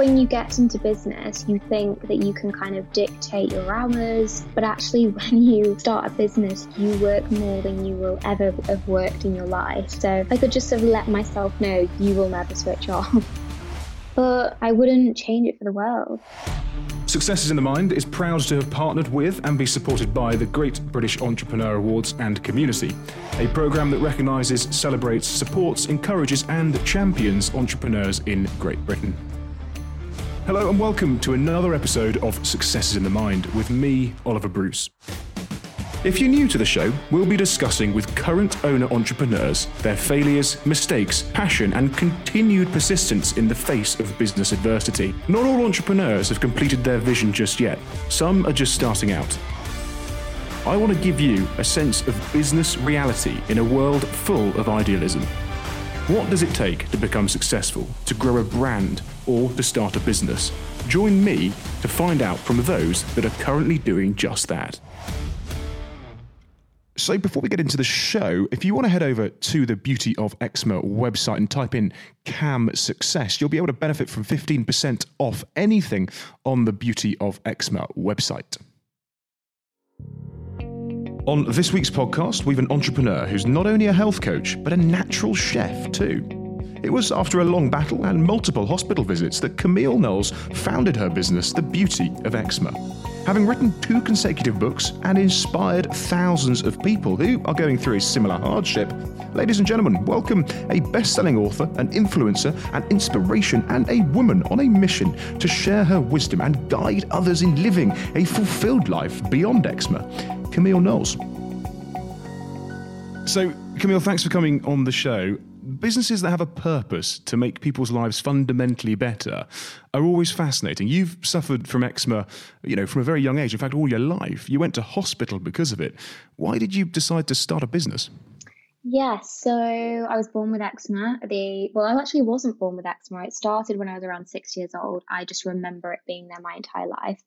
when you get into business, you think that you can kind of dictate your hours, but actually, when you start a business, you work more than you will ever have worked in your life. So I could just have let myself know you will never switch off. but I wouldn't change it for the world. Success Is In The Mind is proud to have partnered with and be supported by the Great British Entrepreneur Awards and Community, a programme that recognises, celebrates, supports, encourages, and champions entrepreneurs in Great Britain. Hello and welcome to another episode of Success Is In The Mind with me, Oliver Bruce. If you're new to the show, we'll be discussing with current owner entrepreneurs their failures, mistakes, passion, and continued persistence in the face of business adversity. Not all entrepreneurs have completed their vision just yet, some are just starting out. I want to give you a sense of business reality in a world full of idealism. What does it take to become successful, to grow a brand, or to start a business? Join me to find out from those that are currently doing just that. So, before we get into the show, if you want to head over to the Beauty of Eczema website and type in CAM Success, you'll be able to benefit from 15% off anything on the Beauty of Eczema website. On this week's podcast, we've an entrepreneur who's not only a health coach, but a natural chef too. It was after a long battle and multiple hospital visits that Camille Knowles founded her business, The Beauty of Eczema. Having written two consecutive books and inspired thousands of people who are going through a similar hardship, ladies and gentlemen, welcome a best selling author, an influencer, an inspiration, and a woman on a mission to share her wisdom and guide others in living a fulfilled life beyond eczema. Camille Knowles. So, Camille, thanks for coming on the show. Businesses that have a purpose to make people's lives fundamentally better are always fascinating. You've suffered from eczema, you know, from a very young age. In fact, all your life. You went to hospital because of it. Why did you decide to start a business? Yes, so I was born with eczema. The well, I actually wasn't born with eczema. It started when I was around six years old. I just remember it being there my entire life.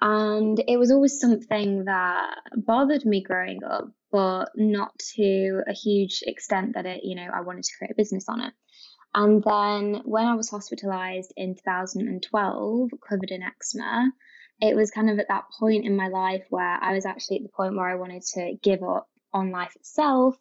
And it was always something that bothered me growing up, but not to a huge extent that it, you know, I wanted to create a business on it. And then when I was hospitalized in 2012, covered in eczema, it was kind of at that point in my life where I was actually at the point where I wanted to give up on life itself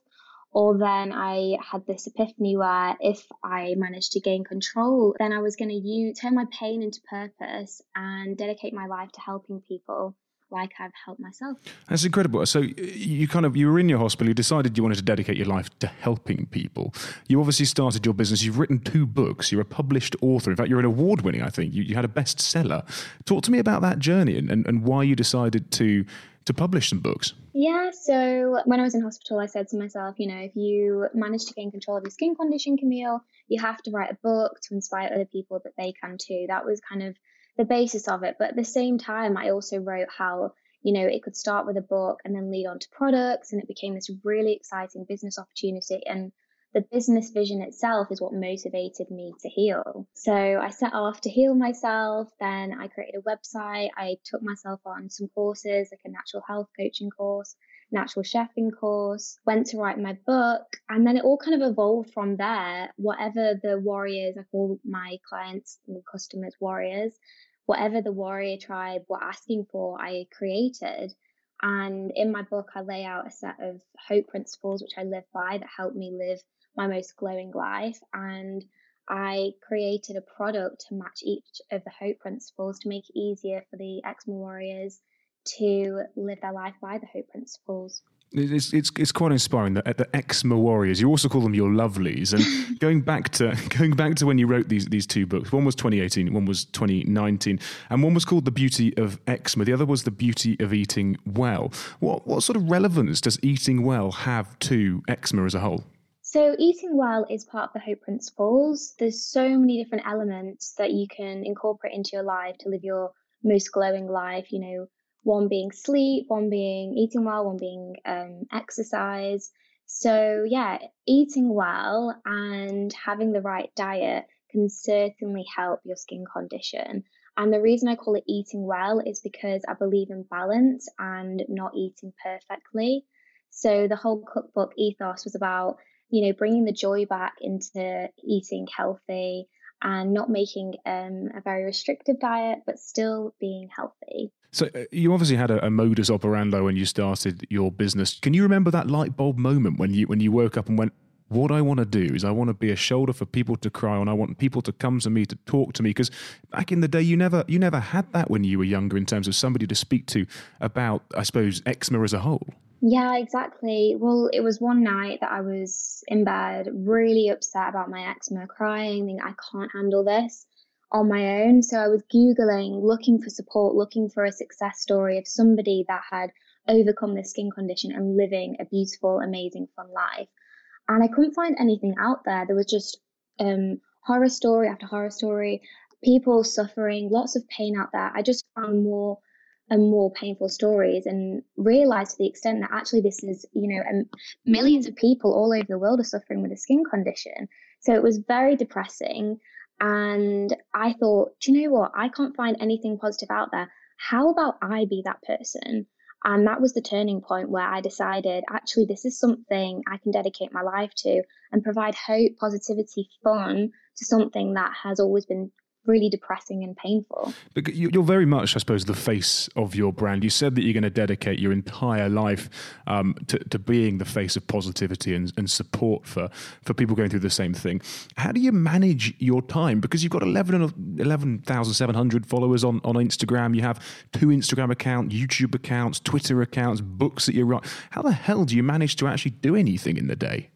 or then I had this epiphany where if I managed to gain control, then I was going to turn my pain into purpose and dedicate my life to helping people like I've helped myself. That's incredible. So you kind of you were in your hospital, you decided you wanted to dedicate your life to helping people. You obviously started your business. You've written two books. You're a published author. In fact, you're an award winning. I think you, you had a bestseller. Talk to me about that journey and, and, and why you decided to to publish some books? Yeah, so when I was in hospital, I said to myself, you know, if you manage to gain control of your skin condition, Camille, you have to write a book to inspire other people that they can too. That was kind of the basis of it. But at the same time, I also wrote how, you know, it could start with a book and then lead on to products, and it became this really exciting business opportunity. And the business vision itself is what motivated me to heal. So I set off to heal myself. Then I created a website. I took myself on some courses, like a natural health coaching course, natural chefing course, went to write my book. And then it all kind of evolved from there. Whatever the warriors, I call my clients and customers warriors, whatever the warrior tribe were asking for, I created. And in my book, I lay out a set of hope principles, which I live by, that help me live my most glowing life. And I created a product to match each of the hope principles to make it easier for the eczema warriors to live their life by the hope principles. It's, it's, it's quite inspiring that the uh, eczema warriors. You also call them your lovelies. And going back to going back to when you wrote these these two books, one was 2018, one was 2019, and one was called The Beauty of Eczema. The other was The Beauty of Eating Well. What what sort of relevance does eating well have to eczema as a whole? So, eating well is part of the Hope Principles. There's so many different elements that you can incorporate into your life to live your most glowing life. You know, one being sleep, one being eating well, one being um, exercise. So, yeah, eating well and having the right diet can certainly help your skin condition. And the reason I call it eating well is because I believe in balance and not eating perfectly. So, the whole cookbook ethos was about you know, bringing the joy back into eating healthy and not making um, a very restrictive diet, but still being healthy. So uh, you obviously had a, a, modus operandi when you started your business. Can you remember that light bulb moment when you when you woke up and went, "What I want to do is I want to be a shoulder for people to cry on. I want people to come to me to talk to me." Because back in the day, you never you never had that when you were younger in terms of somebody to speak to about, I suppose, eczema as a whole. Yeah, exactly. Well, it was one night that I was in bed, really upset about my eczema, crying, thinking, I can't handle this on my own. So I was Googling, looking for support, looking for a success story of somebody that had overcome this skin condition and living a beautiful, amazing, fun life. And I couldn't find anything out there. There was just um, horror story after horror story, people suffering, lots of pain out there. I just found more and more painful stories and realize to the extent that actually this is, you know, um, millions of people all over the world are suffering with a skin condition. So it was very depressing. And I thought, do you know what? I can't find anything positive out there. How about I be that person? And that was the turning point where I decided actually, this is something I can dedicate my life to and provide hope, positivity, fun to something that has always been really depressing and painful. But you're very much, I suppose, the face of your brand. You said that you're going to dedicate your entire life um, to, to, being the face of positivity and, and, support for, for people going through the same thing. How do you manage your time? Because you've got 11,700 11, followers on, on Instagram. You have two Instagram accounts, YouTube accounts, Twitter accounts, books that you write. How the hell do you manage to actually do anything in the day?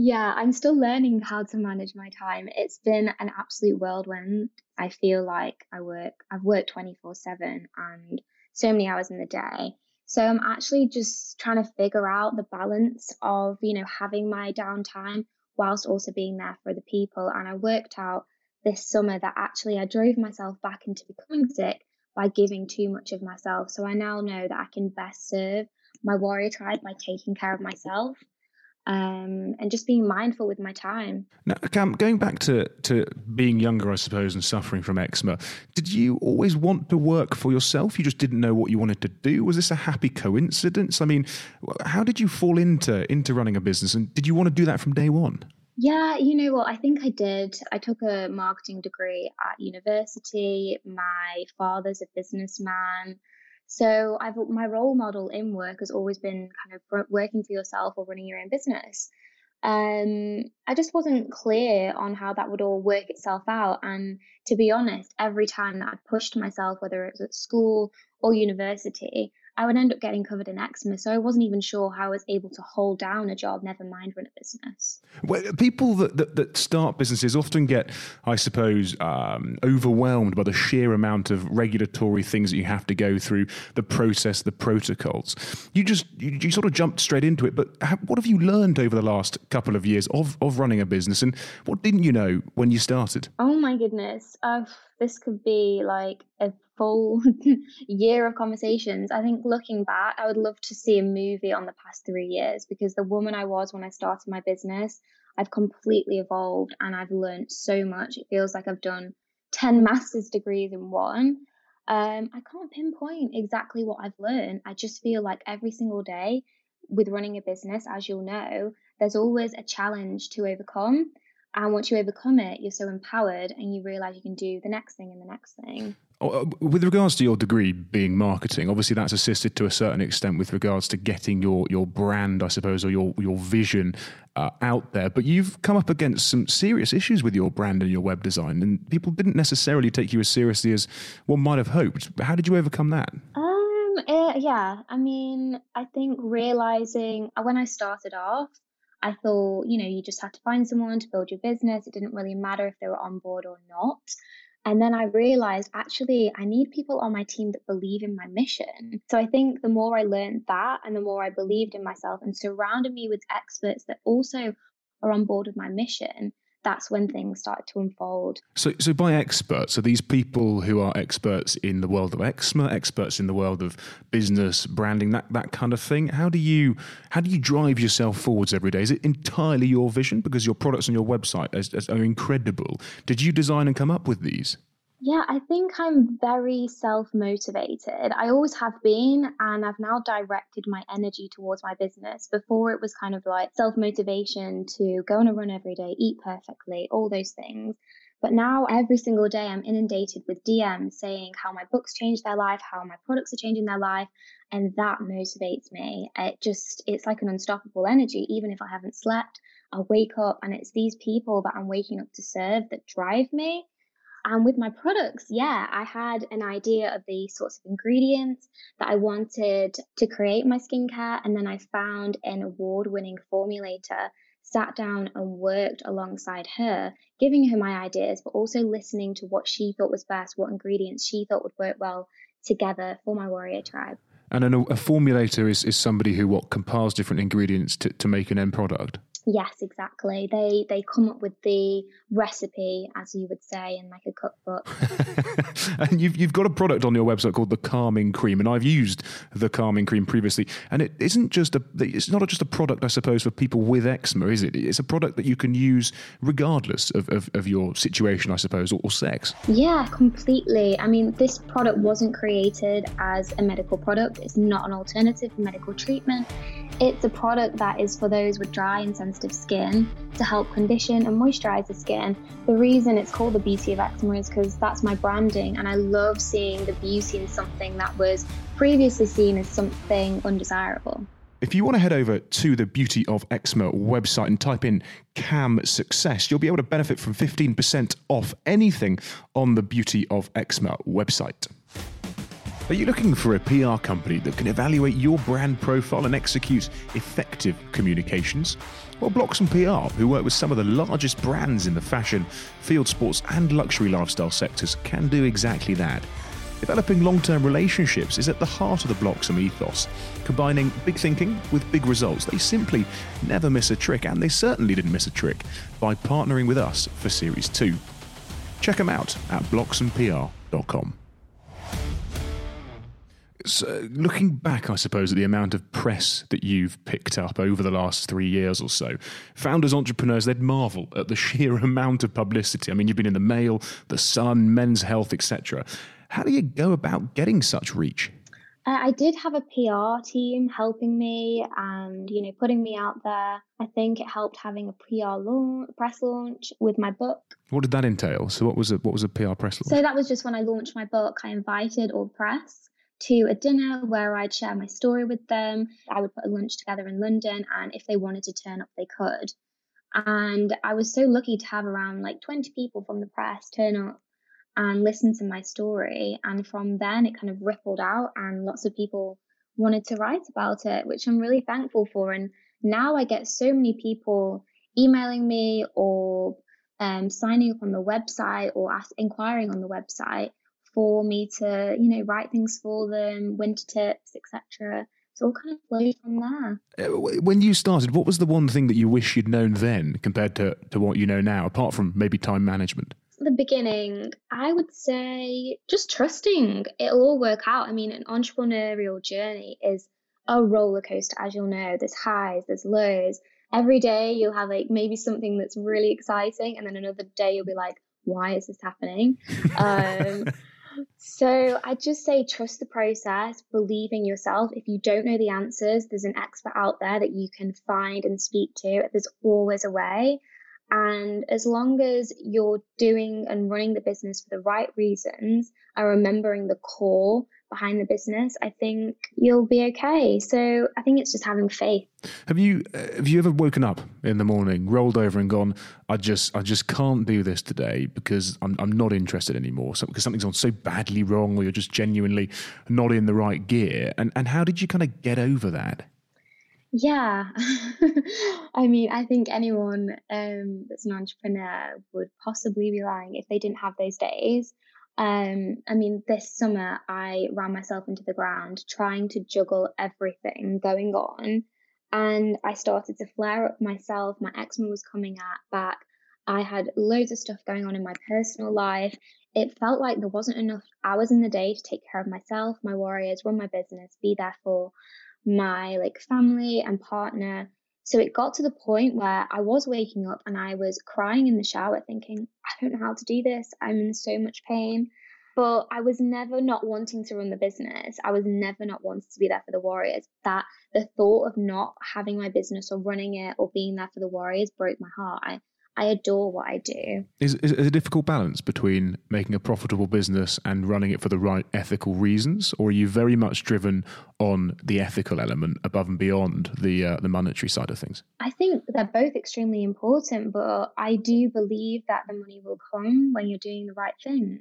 Yeah, I'm still learning how to manage my time. It's been an absolute whirlwind. I feel like I work, I've worked 24 7 and so many hours in the day. So I'm actually just trying to figure out the balance of, you know, having my downtime whilst also being there for the people. And I worked out this summer that actually I drove myself back into becoming sick by giving too much of myself. So I now know that I can best serve my warrior tribe by taking care of myself um, and just being mindful with my time. Now, Cam, going back to, to being younger, I suppose, and suffering from eczema, did you always want to work for yourself? You just didn't know what you wanted to do? Was this a happy coincidence? I mean, how did you fall into, into running a business? And did you want to do that from day one? Yeah, you know what? I think I did. I took a marketing degree at university. My father's a businessman. So I've my role model in work has always been kind of working for yourself or running your own business. Um, I just wasn't clear on how that would all work itself out. And to be honest, every time that I pushed myself, whether it was at school or university, I would end up getting covered in eczema. So I wasn't even sure how I was able to hold down a job, never mind run a business. Well, people that, that, that start businesses often get, I suppose, um, overwhelmed by the sheer amount of regulatory things that you have to go through, the process, the protocols. You just, you, you sort of jumped straight into it. But what have you learned over the last couple of years of, of running a business? And what didn't you know when you started? Oh my goodness. Uh, this could be like a full year of conversations. I think looking back, I would love to see a movie on the past three years because the woman I was when I started my business, I've completely evolved and I've learned so much. It feels like I've done 10 master's degrees in one. Um, I can't pinpoint exactly what I've learned. I just feel like every single day with running a business, as you'll know, there's always a challenge to overcome. And once you overcome it, you're so empowered and you realize you can do the next thing and the next thing. Oh, uh, with regards to your degree being marketing, obviously that's assisted to a certain extent with regards to getting your your brand, I suppose, or your your vision uh, out there. But you've come up against some serious issues with your brand and your web design, and people didn't necessarily take you as seriously as one might have hoped. How did you overcome that? Um, uh, yeah, I mean, I think realizing uh, when I started off, I thought, you know, you just had to find someone to build your business. It didn't really matter if they were on board or not. And then I realized actually, I need people on my team that believe in my mission. So I think the more I learned that and the more I believed in myself and surrounded me with experts that also are on board with my mission, that's when things started to unfold. So, so by experts, are these people who are experts in the world of eczema, experts in the world of business, branding, that that kind of thing? How do you how do you drive yourself forwards every day? Is it entirely your vision because your products on your website are incredible? Did you design and come up with these? Yeah, I think I'm very self motivated. I always have been, and I've now directed my energy towards my business. Before, it was kind of like self motivation to go on a run every day, eat perfectly, all those things. But now, every single day, I'm inundated with DMs saying how my books changed their life, how my products are changing their life. And that motivates me. It just, it's like an unstoppable energy. Even if I haven't slept, I wake up and it's these people that I'm waking up to serve that drive me. And with my products, yeah, I had an idea of the sorts of ingredients that I wanted to create my skincare. And then I found an award winning formulator, sat down and worked alongside her, giving her my ideas, but also listening to what she thought was best, what ingredients she thought would work well together for my warrior tribe. And a formulator is, is somebody who what compiles different ingredients to, to make an end product. Yes, exactly. They they come up with the recipe, as you would say, in like a cookbook. and you've you've got a product on your website called the Calming Cream, and I've used the Calming Cream previously, and it isn't just a it's not just a product, I suppose, for people with eczema, is it? It's a product that you can use regardless of, of, of your situation, I suppose, or, or sex. Yeah, completely. I mean, this product wasn't created as a medical product. It's not an alternative medical treatment. It's a product that is for those with dry and sensitive skin to help condition and moisturize the skin. The reason it's called the beauty of eczema is because that's my branding, and I love seeing the beauty in something that was previously seen as something undesirable. If you want to head over to the Beauty of Eczema website and type in CAM Success, you'll be able to benefit from 15% off anything on the Beauty of Eczema website. Are you looking for a PR company that can evaluate your brand profile and execute effective communications? Well, Bloxham PR, who work with some of the largest brands in the fashion, field sports, and luxury lifestyle sectors, can do exactly that. Developing long term relationships is at the heart of the Bloxham ethos, combining big thinking with big results. They simply never miss a trick, and they certainly didn't miss a trick by partnering with us for Series 2. Check them out at bloxhampr.com. So, looking back, I suppose, at the amount of press that you've picked up over the last three years or so, founders, entrepreneurs, they'd marvel at the sheer amount of publicity. I mean, you've been in the Mail, the Sun, Men's Health, etc. How do you go about getting such reach? Uh, I did have a PR team helping me and, you know, putting me out there. I think it helped having a PR launch, press launch with my book. What did that entail? So, what was a what was a PR press launch? So that was just when I launched my book. I invited all the press to a dinner where I'd share my story with them. I would put a lunch together in London, and if they wanted to turn up, they could. And I was so lucky to have around like 20 people from the press turn up and listen to my story. And from then, it kind of rippled out, and lots of people wanted to write about it, which I'm really thankful for. And now I get so many people emailing me or um, signing up on the website or ask, inquiring on the website for me to, you know, write things for them, winter tips, etc. It's all kind of flowed from there. Uh, when you started, what was the one thing that you wish you'd known then compared to, to what you know now, apart from maybe time management? the beginning, I would say just trusting it'll all work out. I mean, an entrepreneurial journey is a roller coaster, as you'll know. There's highs, there's lows. Every day you'll have like maybe something that's really exciting, and then another day you'll be like, why is this happening? um, so I just say trust the process, believe in yourself. If you don't know the answers, there's an expert out there that you can find and speak to. There's always a way. And as long as you're doing and running the business for the right reasons and remembering the core behind the business, I think you'll be okay. So I think it's just having faith. Have you uh, have you ever woken up in the morning, rolled over, and gone, "I just I just can't do this today because I'm I'm not interested anymore, so, because something's gone so badly wrong, or you're just genuinely not in the right gear." And and how did you kind of get over that? Yeah, I mean, I think anyone um, that's an entrepreneur would possibly be lying if they didn't have those days. Um, I mean, this summer I ran myself into the ground trying to juggle everything going on, and I started to flare up myself. My eczema was coming at back. I had loads of stuff going on in my personal life. It felt like there wasn't enough hours in the day to take care of myself, my warriors, run my business, be there for my like family and partner. So it got to the point where I was waking up and I was crying in the shower, thinking, I don't know how to do this. I'm in so much pain. But I was never not wanting to run the business. I was never not wanting to be there for the Warriors. That the thought of not having my business or running it or being there for the Warriors broke my heart. I, I adore what I do. Is, is it a difficult balance between making a profitable business and running it for the right ethical reasons, or are you very much driven on the ethical element above and beyond the uh, the monetary side of things? I think they're both extremely important, but I do believe that the money will come when you're doing the right thing.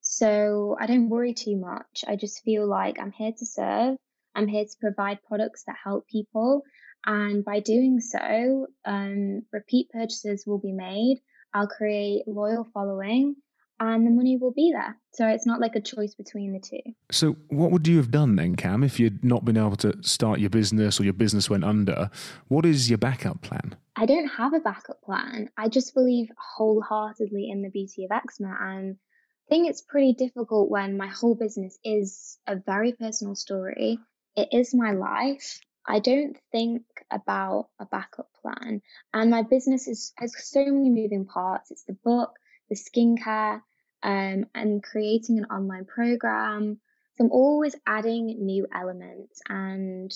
So I don't worry too much. I just feel like I'm here to serve. I'm here to provide products that help people. And by doing so, um, repeat purchases will be made. I'll create loyal following and the money will be there. So it's not like a choice between the two. So, what would you have done then, Cam, if you'd not been able to start your business or your business went under? What is your backup plan? I don't have a backup plan. I just believe wholeheartedly in the beauty of eczema. And I think it's pretty difficult when my whole business is a very personal story. It is my life. I don't think about a backup plan. And my business is, has so many moving parts. It's the book, the skincare, um, and creating an online program. So I'm always adding new elements and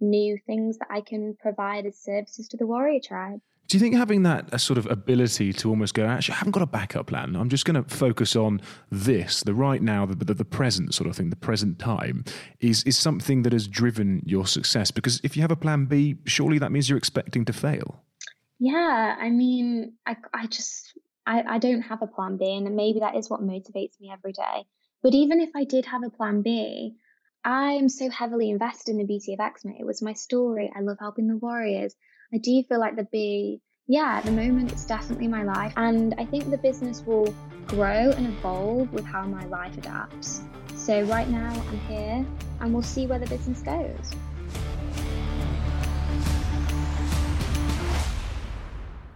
new things that I can provide as services to the warrior tribe. Do you think having that a sort of ability to almost go, actually, I haven't got a backup plan. I'm just going to focus on this, the right now, the, the, the, present sort of thing, the present time, is is something that has driven your success? Because if you have a plan B, surely that means you're expecting to fail. Yeah, I mean, I, I just I, I don't have a plan B, and maybe that is what motivates me every day. But even if I did have a plan B, I am so heavily invested in the beauty of eczema. It was my story. I love helping the warriors. I do feel like the bee, yeah, at the moment it's definitely my life. And I think the business will grow and evolve with how my life adapts. So right now I'm here and we'll see where the business goes.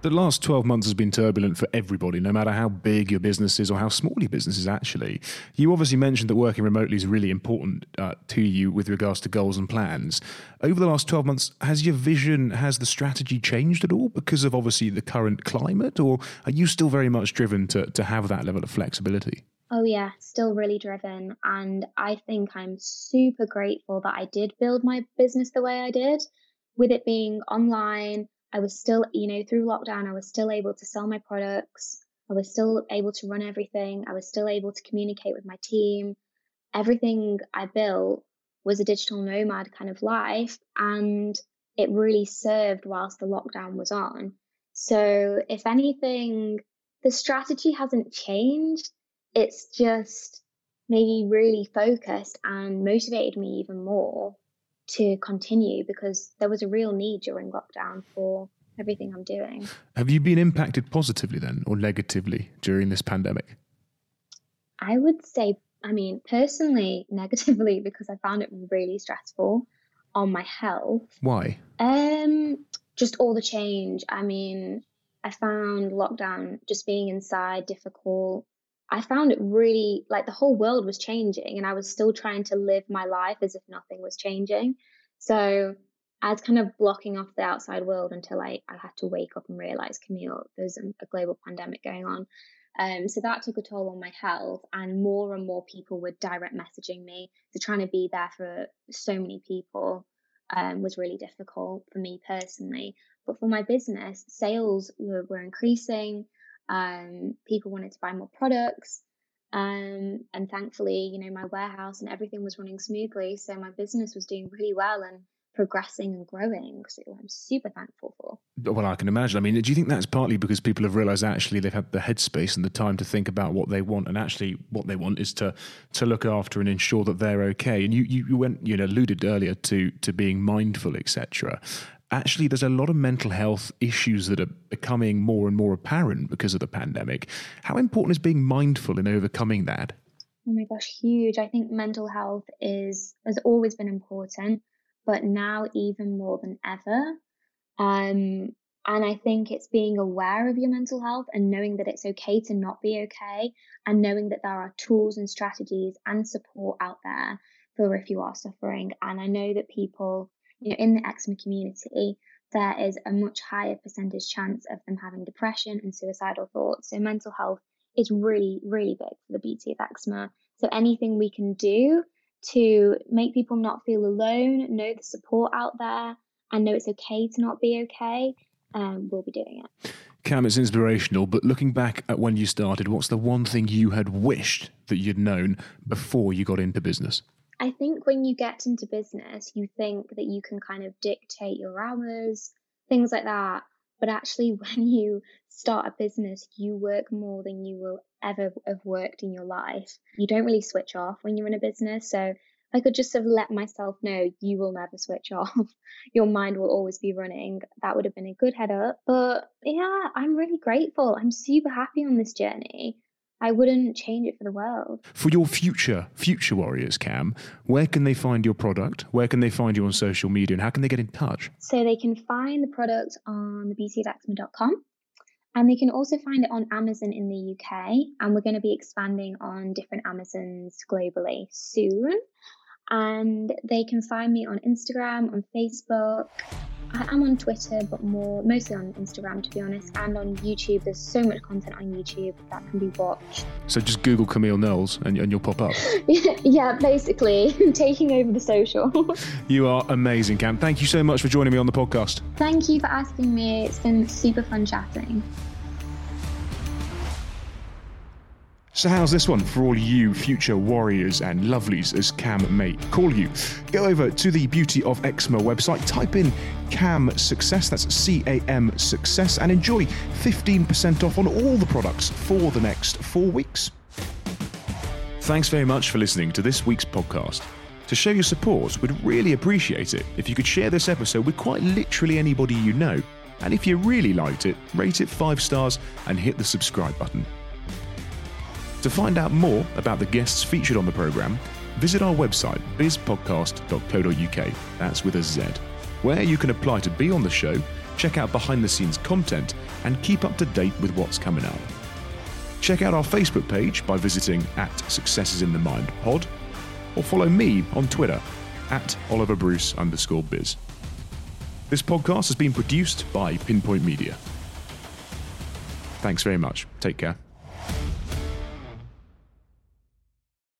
The last 12 months has been turbulent for everybody, no matter how big your business is or how small your business is actually. You obviously mentioned that working remotely is really important uh, to you with regards to goals and plans. Over the last 12 months, has your vision, has the strategy changed at all because of obviously the current climate, or are you still very much driven to, to have that level of flexibility? Oh, yeah, still really driven. And I think I'm super grateful that I did build my business the way I did, with it being online I was still, you know, through lockdown, I was still able to sell my products. I was still able to run everything. I was still able to communicate with my team. Everything I built was a digital nomad kind of life. And it really served whilst the lockdown was on. So, if anything, the strategy hasn't changed. It's just maybe really focused and motivated me even more to continue because there was a real need during lockdown for everything I'm doing. Have you been impacted positively then or negatively during this pandemic? I would say, I mean, personally, negatively because I found it really stressful on my health. Why? Um, just all the change. I mean, I found lockdown just being inside difficult. I found it really like the whole world was changing and I was still trying to live my life as if nothing was changing. So I was kind of blocking off the outside world until I, I had to wake up and realize, Camille, there's a, global pandemic going on. Um, so that took a toll on my health, and more and more people were direct messaging me. So trying to be there for so many people um, was really difficult for me personally. But for my business, sales were, were increasing. Um, people wanted to buy more products. Um, and thankfully, you know, my warehouse and everything was running smoothly. So my business was doing really well and progressing and growing. So I'm super thankful for. Well, I can imagine. I mean, do you think that's partly because people have realised actually they've had the headspace and the time to think about what they want, and actually what they want is to to look after and ensure that they're okay. And you you, you went you know alluded earlier to to being mindful, etc actually there's a lot of mental health issues that are becoming more and more apparent because of the pandemic. How important is being mindful in overcoming that? Oh my gosh, huge. I think mental health is has always been important, but now even more than ever. Um, and I think it's being aware of your mental health and knowing that it's okay to not be okay, and knowing that there are tools and strategies and support out there for if you are suffering. And I know that people you know, in the eczema community, there is a much higher percentage chance of them having depression and suicidal thoughts. So mental health is really, really big for the beauty of eczema. So anything we can do to make people not feel alone, know the support out there, and know it's okay to not be okay, um, we'll be doing it. Cam, it's inspirational, but looking back at when you started, what's the one thing you had wished that you'd known before you got into business? I think when you get into business, you think that you can kind of dictate your hours, things like that. But actually, when you start a business, you work more than you will ever have worked in your life. You don't really switch off when you're in a business. So I could just have let myself know you will never switch off. Your mind will always be running. That would have been a good head up. But yeah, I'm really grateful. I'm super happy on this journey. I wouldn't change it for the world. For your future, future warriors, Cam, where can they find your product? Where can they find you on social media and how can they get in touch? So they can find the product on thebeautyofeczema.com and they can also find it on Amazon in the UK. And we're going to be expanding on different Amazons globally soon. And they can find me on Instagram, on Facebook, I am on Twitter, but more mostly on Instagram, to be honest, and on YouTube. There's so much content on YouTube that can be watched. So just Google Camille Knowles and, and you'll pop up. yeah, basically taking over the social. you are amazing, Cam. Thank you so much for joining me on the podcast. Thank you for asking me. It's been super fun chatting. So, how's this one for all you future warriors and lovelies, as Cam may call you? Go over to the Beauty of Eczema website, type in CAM Success, that's C A M Success, and enjoy 15% off on all the products for the next four weeks. Thanks very much for listening to this week's podcast. To show your support, we'd really appreciate it if you could share this episode with quite literally anybody you know. And if you really liked it, rate it five stars and hit the subscribe button. To find out more about the guests featured on the programme, visit our website, bizpodcast.co.uk, that's with a Z, where you can apply to be on the show, check out behind the scenes content, and keep up to date with what's coming up. Check out our Facebook page by visiting at Success Is In The Mind Pod, or follow me on Twitter at Oliver Bruce underscore biz. This podcast has been produced by Pinpoint Media. Thanks very much. Take care.